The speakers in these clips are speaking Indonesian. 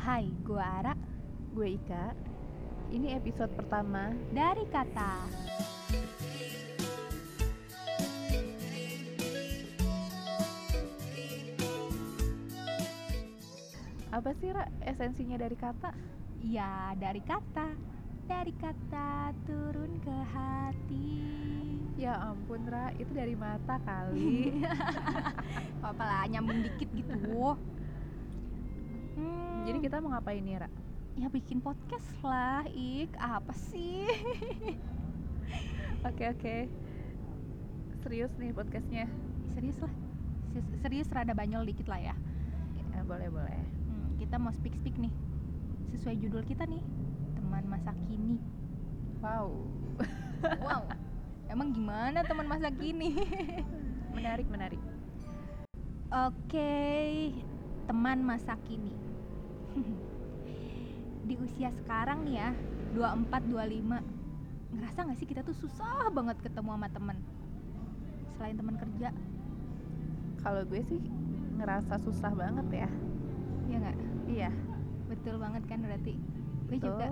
Hai, gue Ara Gue Ika. Ini episode pertama. dari Kata. Apa sih Ra esensinya dari kata? Ya, dari kata. Dari kata turun ke hati. Ya ampun Ra, itu dari mata kali. Apa lah, nyambung dikit gitu. Kita mau ngapain nih Ra? ya bikin podcast lah, Ik. Apa sih? Oke oke. Serius nih podcastnya? Serius lah. Serius, serius rada banyol dikit lah ya. Ya, boleh boleh. Hmm, kita mau speak-speak nih. Sesuai judul kita nih. Teman masa kini. Wow. Wow. Emang gimana teman masa kini? Menarik menarik. Oke, teman masa kini. Di usia sekarang nih ya, 24 25. Ngerasa gak sih kita tuh susah banget ketemu sama teman? Selain teman kerja, Kalau gue sih ngerasa susah banget ya. ya nggak? Iya. Betul banget kan berarti. Gue Betul. juga.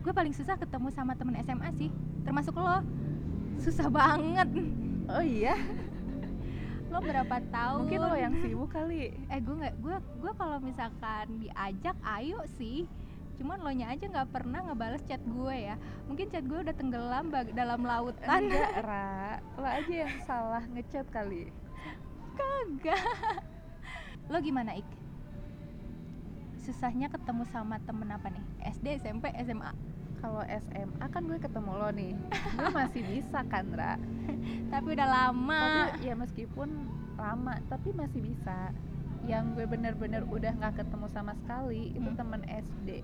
Gue paling susah ketemu sama temen SMA sih, termasuk lo. Susah banget. Oh iya. Lo berapa tahun? Mungkin lo yang sibuk kali. eh gue nggak gue gue kalau misalkan diajak ayo sih cuman lo nya aja nggak pernah ngebales chat gue ya mungkin chat gue udah tenggelam bag- dalam lautan Enggak Ra. Lo aja yang salah ngechat kali. kagak lo gimana ik susahnya ketemu sama temen apa nih SD SMP SMA Kalau SMA kan gue ketemu lo nih. Gue masih bisa kan Ra. tapi udah lama. Tapi ya meskipun lama tapi masih bisa. Yang gue bener-bener udah nggak ketemu sama sekali itu Hmm. temen SD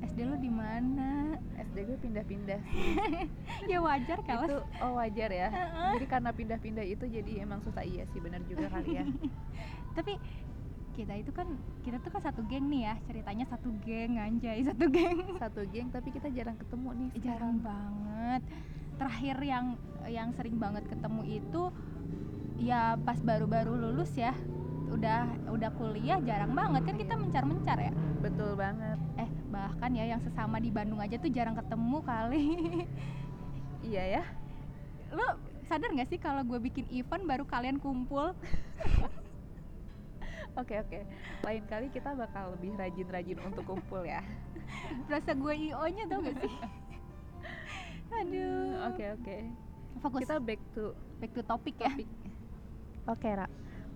SD lo di mana? SD gue pindah-pindah. Ya wajar kelas itu oh wajar ya. Jadi karena pindah-pindah itu jadi emang susah. Iya sih bener juga kali ya. Tapi kita. Itu kan kita tuh kan satu geng nih ya ceritanya satu geng anjay satu geng. Satu geng tapi kita jarang ketemu nih jarang sekarang. banget. Terakhir yang yang sering banget ketemu itu ya pas baru-baru lulus ya. Udah udah kuliah jarang banget kan kita mencar-mencar ya? Betul banget. Eh bahkan ya yang sesama di Bandung aja tuh jarang ketemu kali. Iya ya. Lo sadar nggak sih kalau gue bikin event baru kalian kumpul oke oke. Lain kali kita bakal lebih rajin-rajin untuk kumpul ya. Rasa gue io nya tau gak sih? Aduh. Oke oke. Fokus. Kita back to back to topic ya. topik oke Ra.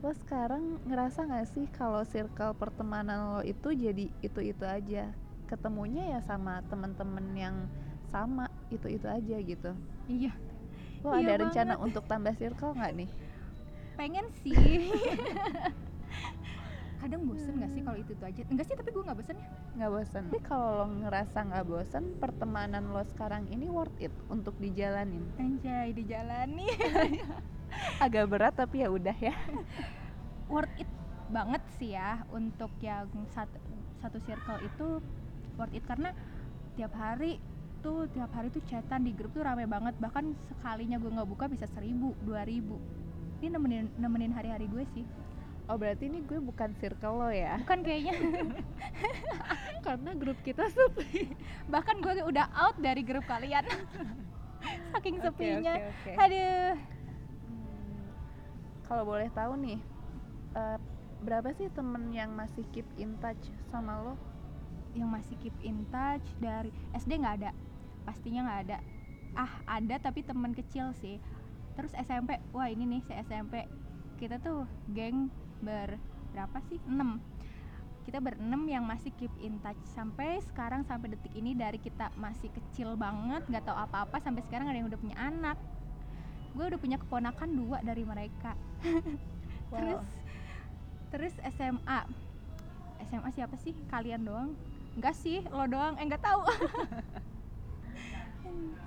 Lo sekarang ngerasa nggak sih kalau circle pertemanan lo itu jadi itu itu aja? Ketemunya ya sama temen-temen yang sama itu itu aja gitu. Iya. Lo Iya ada rencana banget. untuk tambah circle nggak nih? Pengen sih kadang bosen gak sih kalau itu tuh aja? Enggak sih tapi gue nggak bosen ya? Nggak bosan tapi kalau lo ngerasa nggak bosan pertemanan lo sekarang ini worth it untuk dijalanin? Anjay dijalani. Agak berat tapi ya udah ya. Worth it banget sih ya untuk yang satu satu circle itu worth it. Karena tiap hari tuh tiap hari tuh chatan di grup tuh rame banget. Bahkan sekalinya gue nggak buka bisa seribu dua ribu. Ini nemenin nemenin hari-hari gue sih oh berarti ini gue bukan circle lo ya? Bukan kayaknya. Karena grup kita sepi. Bahkan gue udah out dari grup kalian. Saking sepinya. oke, oke. aduh. Hmm, kalau boleh tahu nih eh, berapa sih temen yang masih keep in touch sama lo? Yang masih keep in touch dari SD nggak ada. Pastinya nggak ada. Ah ada tapi teman kecil sih. Terus SMP wah ini nih saya SMP kita tuh geng ber berapa sih? 6 kita berenam yang masih keep in touch. Sampai sekarang sampai detik ini dari kita masih kecil banget nggak tahu apa-apa sampai sekarang ada yang udah punya anak. Gue udah punya keponakan dua dari mereka. Wow. terus terus SMA SMA siapa sih? Kalian doang? Enggak sih lo doang. Eh enggak tahu.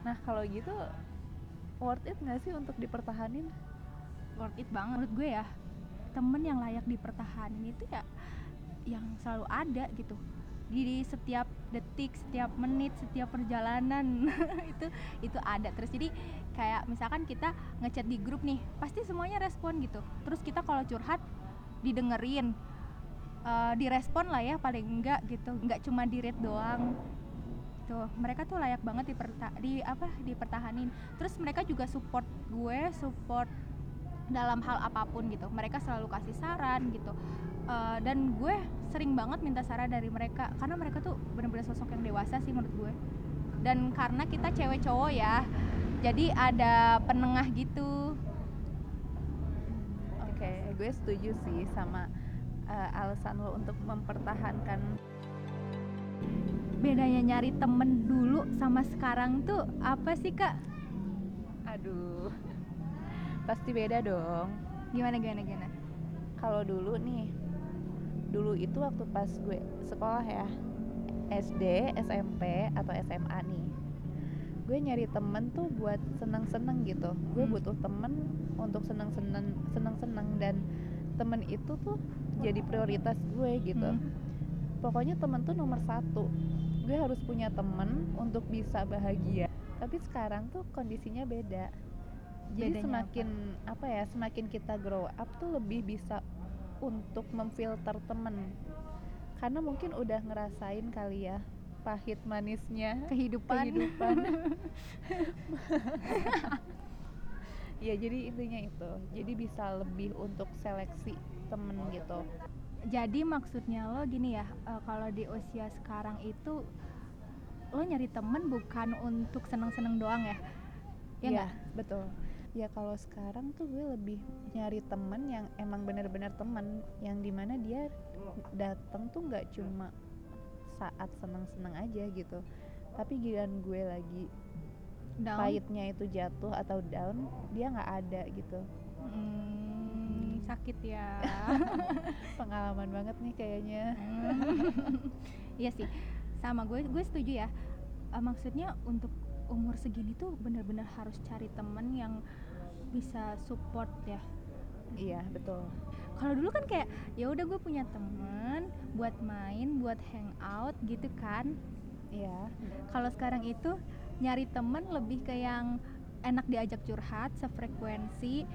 Nah kalau gitu worth it nggak sih untuk dipertahanin? Worth it banget menurut gue ya temen yang layak dipertahanin itu ya yang selalu ada gitu. Di, di setiap detik setiap menit setiap perjalanan itu itu ada terus. Jadi kayak misalkan kita ngechat di grup nih pasti semuanya respon gitu. Terus kita kalau curhat didengerin eh, direspon lah ya paling enggak gitu. Nggak cuma di read doang. Tuh mereka tuh layak banget diperta di apa dipertahanin. Terus mereka juga support gue support dalam hal apa pun gitu. Mereka selalu kasih saran gitu. Eh, dan gue sering banget minta saran dari mereka karena mereka tuh bener-bener sosok yang dewasa sih menurut gue. Dan karena kita cewek cowok ya jadi ada penengah gitu. Oke, gue setuju sih sama eh, alasan lo untuk mempertahankan. Bedanya nyari temen dulu sama sekarang tuh apa sih kak? Aduh. Pasti beda dong. gimana gimana gimana Kalau dulu nih, dulu itu waktu pas gue sekolah ya, SD, SMP atau SMA nih. Gue nyari temen tuh buat seneng-seneng gitu. Gue Hmm. butuh temen untuk seneng-seneng, seneng-seneng dan temen itu tuh jadi prioritas gue gitu. Hmm. pokoknya temen tuh nomor satu gue harus punya temen untuk bisa bahagia tapi sekarang tuh kondisinya beda jadi Bedanya semakin apa? ya semakin kita grow up tuh lebih bisa untuk memfilter temen. Karena mungkin udah ngerasain kali ya pahit manisnya kehidupan. kehidupan. Ya jadi intinya itu. Jadi bisa lebih untuk seleksi temen gitu. Jadi maksudnya lo gini ya eh, kalau di usia sekarang itu lo nyari temen bukan untuk seneng-seneng doang ya? Ya Iya, nggak? betul ya kalau sekarang tuh gue lebih nyari temen yang emang bener-bener temen yang di mana dia datang tuh nggak cuma saat seneng-seneng aja gitu. Tapi giliran gue lagi down? pahitnya itu jatuh atau down dia nggak ada gitu. Hmm, sakit ya. Pengalaman banget nih kayaknya. Hmm. iya sih sama gue gue setuju ya. Eh, maksudnya untuk umur segini tuh bener-bener harus cari temen yang bisa support ya. Iya betul. Kalau dulu kan kayak ya udah gue punya temen buat main buat hangout gitu kan. Iya. Kalau sekarang itu nyari temen lebih ke yang enak diajak curhat sefrekuensi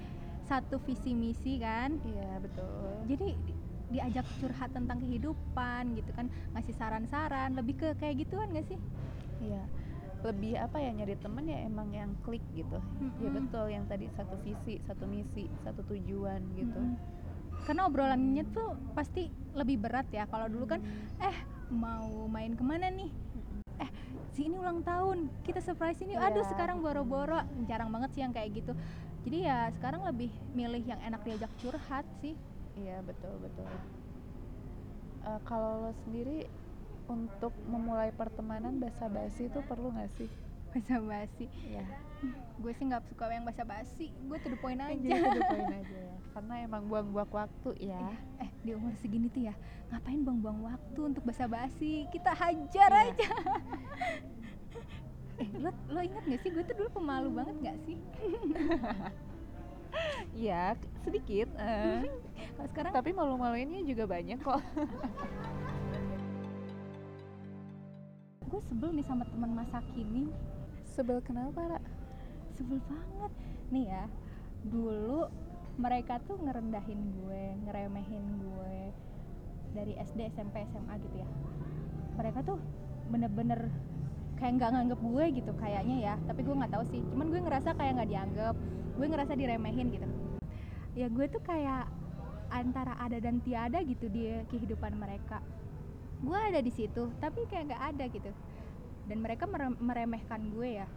satu visi misi kan. Iya betul. Jadi di- diajak curhat tentang kehidupan gitu kan ngasih saran-saran lebih ke kayak gituan gak sih? Iya, lebih apa ya nyari temen ya emang yang klik gitu. Ya Mm-mm. betul yang tadi satu visi, satu misi, satu tujuan gitu. Mm-mm. karena obrolannya tuh pasti lebih berat ya kalau dulu kan eh mau main ke mana nih Mm-mm. si ini ulang tahun kita surprise ini Iya. aduh sekarang boro-boro jarang banget sih yang kayak gitu jadi ya sekarang lebih milih yang enak diajak curhat sih Iya betul betul. Eh, kalau lo sendiri untuk memulai pertemanan basa-basi itu perlu nggak sih? basa basi Iya. gue sih nggak suka yang basa basi gue to the point Jadi aja to the point aja ya. Karena emang buang-buang waktu ya. eh di umur segini tuh ya ngapain buang-buang waktu untuk basa basi kita hajar Iya. aja eh lo lo ingat gak sih gue tuh dulu pemalu banget gak sih Iya sedikit. eh. kalau sekarang Tapi malu-maluinnya juga banyak kok. Gue sebel nih sama teman masa kini. Sebel kenapa Ra? sebel banget. Nih ya dulu mereka tuh ngerendahin gue ngeremehin gue dari SD SMP SMA gitu ya. Mereka tuh bener-bener kayak nggak nganggep gue gitu kayaknya ya. Tapi gue nggak tahu sih. Cuman gue ngerasa kayak nggak dianggap gue ngerasa diremehin gitu. Ya gue tuh kayak antara ada dan tiada gitu di kehidupan mereka gue ada di situ tapi kayak nggak ada gitu. Dan mereka mere- meremehkan gue ya.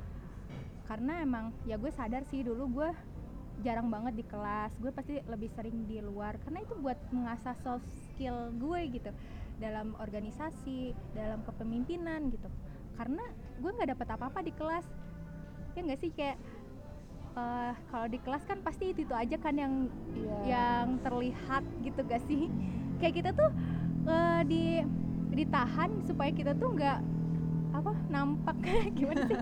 Karena emang ya gue sadar sih dulu gue jarang banget di kelas. Gue pasti lebih sering di luar. Karena itu buat mengasah soft skill gue gitu. Dalam organisasi dalam kepemimpinan gitu. Karena gue nggak dapat apa-apa di kelas. Ya nggak sih? Kayak eh, kalau di kelas kan pasti itu itu aja kan yang Iya. yang terlihat gitu gak sih? Kayak kita tuh eh, di ditahan supaya kita tuh nggak apa nampak. Gimana sih?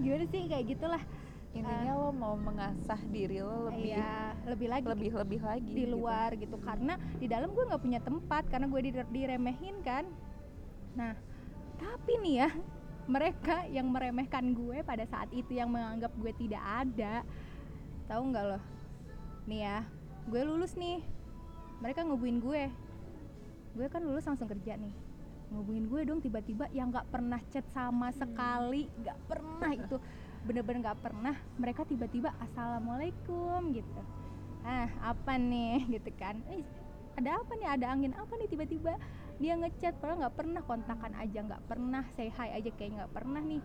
Gimana sih? Kayak gitulah. Intinya lo mau mengasah diri lo lebih ya lebih lagi. lebih lebih lagi di gitu. luar gitu, karena di dalam gue nggak punya tempat karena gue dire- diremehin kan. Nah tapi nih ya mereka yang meremehkan gue pada saat itu yang menganggap gue tidak ada tahu nggak loh nih ya gue lulus nih. Mereka ngebuin gue gue kan lulus langsung kerja nih. Ngubungin gue dong tiba-tiba yang nggak pernah chat sama sekali nggak pernah itu. Bener-bener nggak pernah. Mereka tiba-tiba assalamualaikum gitu. Ah apa nih? Gitu kan. Eh, ada apa nih? Ada angin apa nih? Tiba-tiba dia ngechat padahal nggak pernah. Kontakan aja nggak pernah. Say hi aja kayak nggak pernah nih.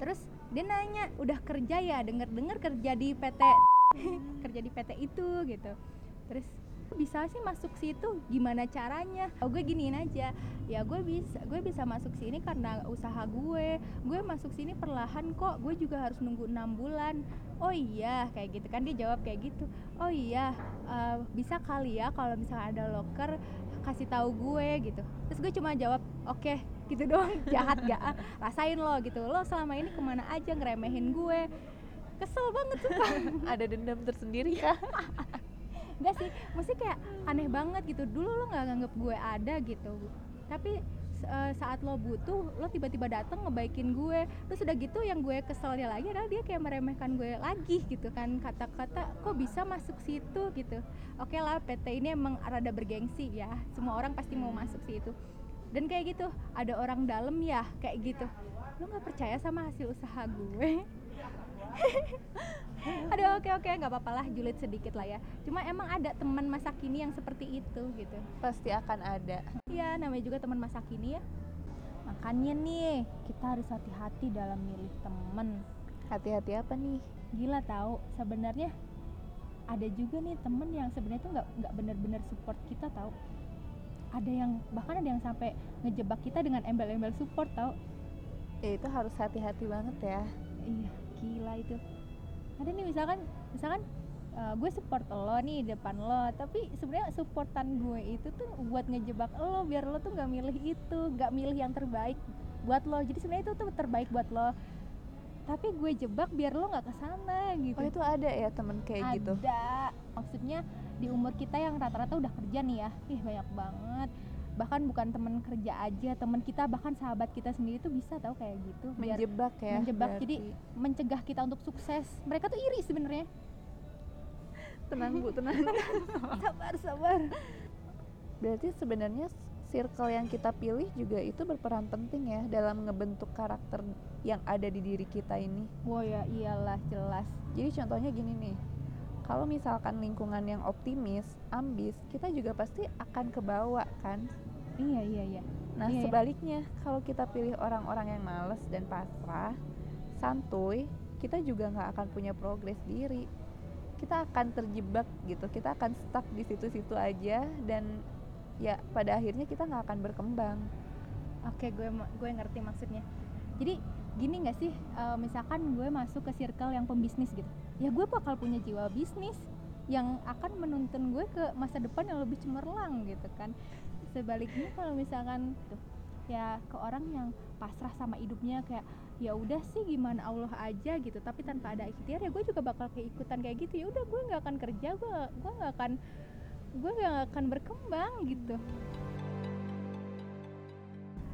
Terus dia nanya udah kerja ya? Denger-denger kerja di PT kerja di PT itu gitu. Terus bisa sih masuk situ gimana caranya? Oh gue giniin aja. Ya gue bisa gue bisa masuk sini karena usaha gue. Gue masuk sini perlahan kok. Gue juga harus nunggu enam bulan. Oh iya kayak gitu kan dia jawab kayak gitu. Oh iya uh, bisa kali ya kalau misalnya ada locker kasih tahu gue gitu. Terus gue cuma jawab oke okay, gitu doang. Jahat gak rasain lo gitu. Lo selama ini ke mana aja ngeremehin gue? Kesel banget sumpah. Ada dendam tersendiri ya Enggak sih, mesti kayak aneh banget gitu. Dulu lo nggak nganggep gue ada gitu. Tapi uh, saat lo butuh, lo tiba-tiba datang ngebaikin gue. Terus udah gitu yang gue keselnya lagi adalah dia kayak meremehkan gue lagi gitu kan. Kata-kata kok bisa masuk situ gitu. Oke okay lah, PT ini emang rada bergengsi ya. Semua orang pasti mau masuk situ. Dan kayak gitu, ada orang dalam ya kayak gitu. Lo nggak percaya sama hasil usaha gue? Aduh oke oke nggak apa-apa lah julid sedikit lah ya. Cuma emang ada teman masa kini yang seperti itu gitu. Pasti akan ada. Iya namanya juga teman masa kini ya. Makanya nih kita harus hati-hati dalam milih temen. Hati-hati apa nih? Gila tahu sebenarnya ada juga nih temen yang sebenarnya tuh nggak nggak benar-benar support kita tahu. Ada yang bahkan ada yang sampai ngejebak kita dengan embel-embel support tahu. Ya itu harus hati-hati banget ya. Iya gila itu ada nih misalkan misalkan uh, gue support lo nih depan lo tapi sebenarnya supportan gue itu tuh buat ngejebak lo biar lo tuh nggak milih itu nggak milih yang terbaik buat lo. Jadi sebenarnya itu tuh terbaik buat lo. Tapi gue jebak biar lo nggak ke sana gitu. Oh itu ada ya temen kayak ada. gitu? Ada maksudnya di umur kita yang rata-rata udah kerja nih ya. Ih banyak banget bahkan bukan teman kerja aja teman kita bahkan sahabat kita sendiri tuh bisa tahu kayak gitu biar menjebak ya menjebak berarti. jadi mencegah kita untuk sukses mereka tuh iri sebenarnya tenang bu tenang sabar sabar berarti sebenarnya circle yang kita pilih juga itu berperan penting ya dalam ngebentuk karakter yang ada di diri kita ini. Oh ya iyalah jelas. Jadi contohnya gini nih, kalau misalkan lingkungan yang optimis, ambis, kita juga pasti akan kebawa kan iya iya iya nah iya, iya. sebaliknya iya. kalau kita pilih orang-orang yang males dan pasrah santuy kita juga nggak akan punya progres diri kita akan terjebak gitu kita akan stuck di situ-situ aja dan ya pada akhirnya kita nggak akan berkembang oke gue gue ngerti maksudnya jadi gini nggak sih uh, misalkan gue masuk ke circle yang pembisnis gitu ya gue bakal punya jiwa bisnis yang akan menuntun gue ke masa depan yang lebih cemerlang gitu kan. Sebaliknya kalau misalkan tuh ya ke orang yang pasrah sama hidupnya kayak ya udah sih gimana Allah aja gitu. Tapi tanpa ada ikhtiar ya gue juga bakal keikutan kayak gitu. Ya udah gue nggak akan kerja gue gue nggak akan gue nggak akan berkembang gitu.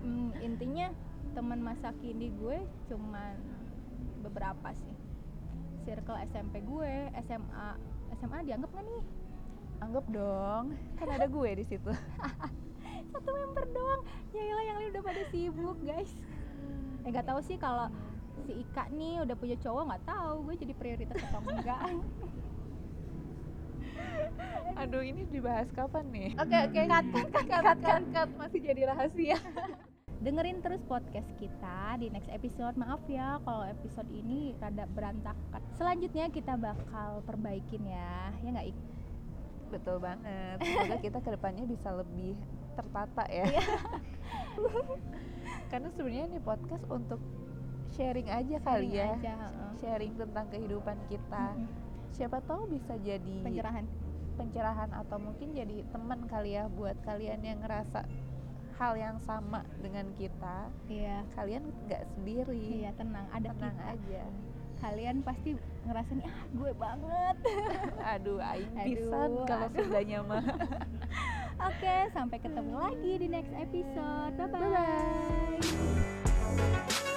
Hmm, intinya teman masa kini gue cuman beberapa sih. Circle SMP gue SMA SMA dianggap nggak nih? Anggap dong kan ada gue di situ. Satu member doang. Ya yang lain udah pada sibuk guys. Eh nggak tahu sih kalau si Ika nih udah punya cowok nggak tahu gue jadi prioritas atau enggak. Aduh ini dibahas kapan nih? Oke okay, oke. Okay. cut, cut, cut, cut, cut, cut, masih jadi rahasia dengerin terus podcast kita di next episode maaf ya kalau episode ini rada berantakan selanjutnya kita bakal perbaikin ya ya nggak Ik? betul banget semoga kita ke depannya bisa lebih tertata ya iya. karena sebenarnya ini podcast untuk sharing aja kali sharing ya aja, uh. sharing tentang kehidupan kita mm -hmm. siapa tahu bisa jadi pencerahan pencerahan atau mungkin jadi teman kali ya buat kalian yang ngerasa hal yang sama dengan kita iya. kalian nggak sendiri. Iya tenang ada tenang kita. aja. Kalian pasti ngerasain ah gue banget. Aduh aing pisan kalau sudahnya mah oke sampai ketemu lagi di next episode. Bye bye, bye, -bye.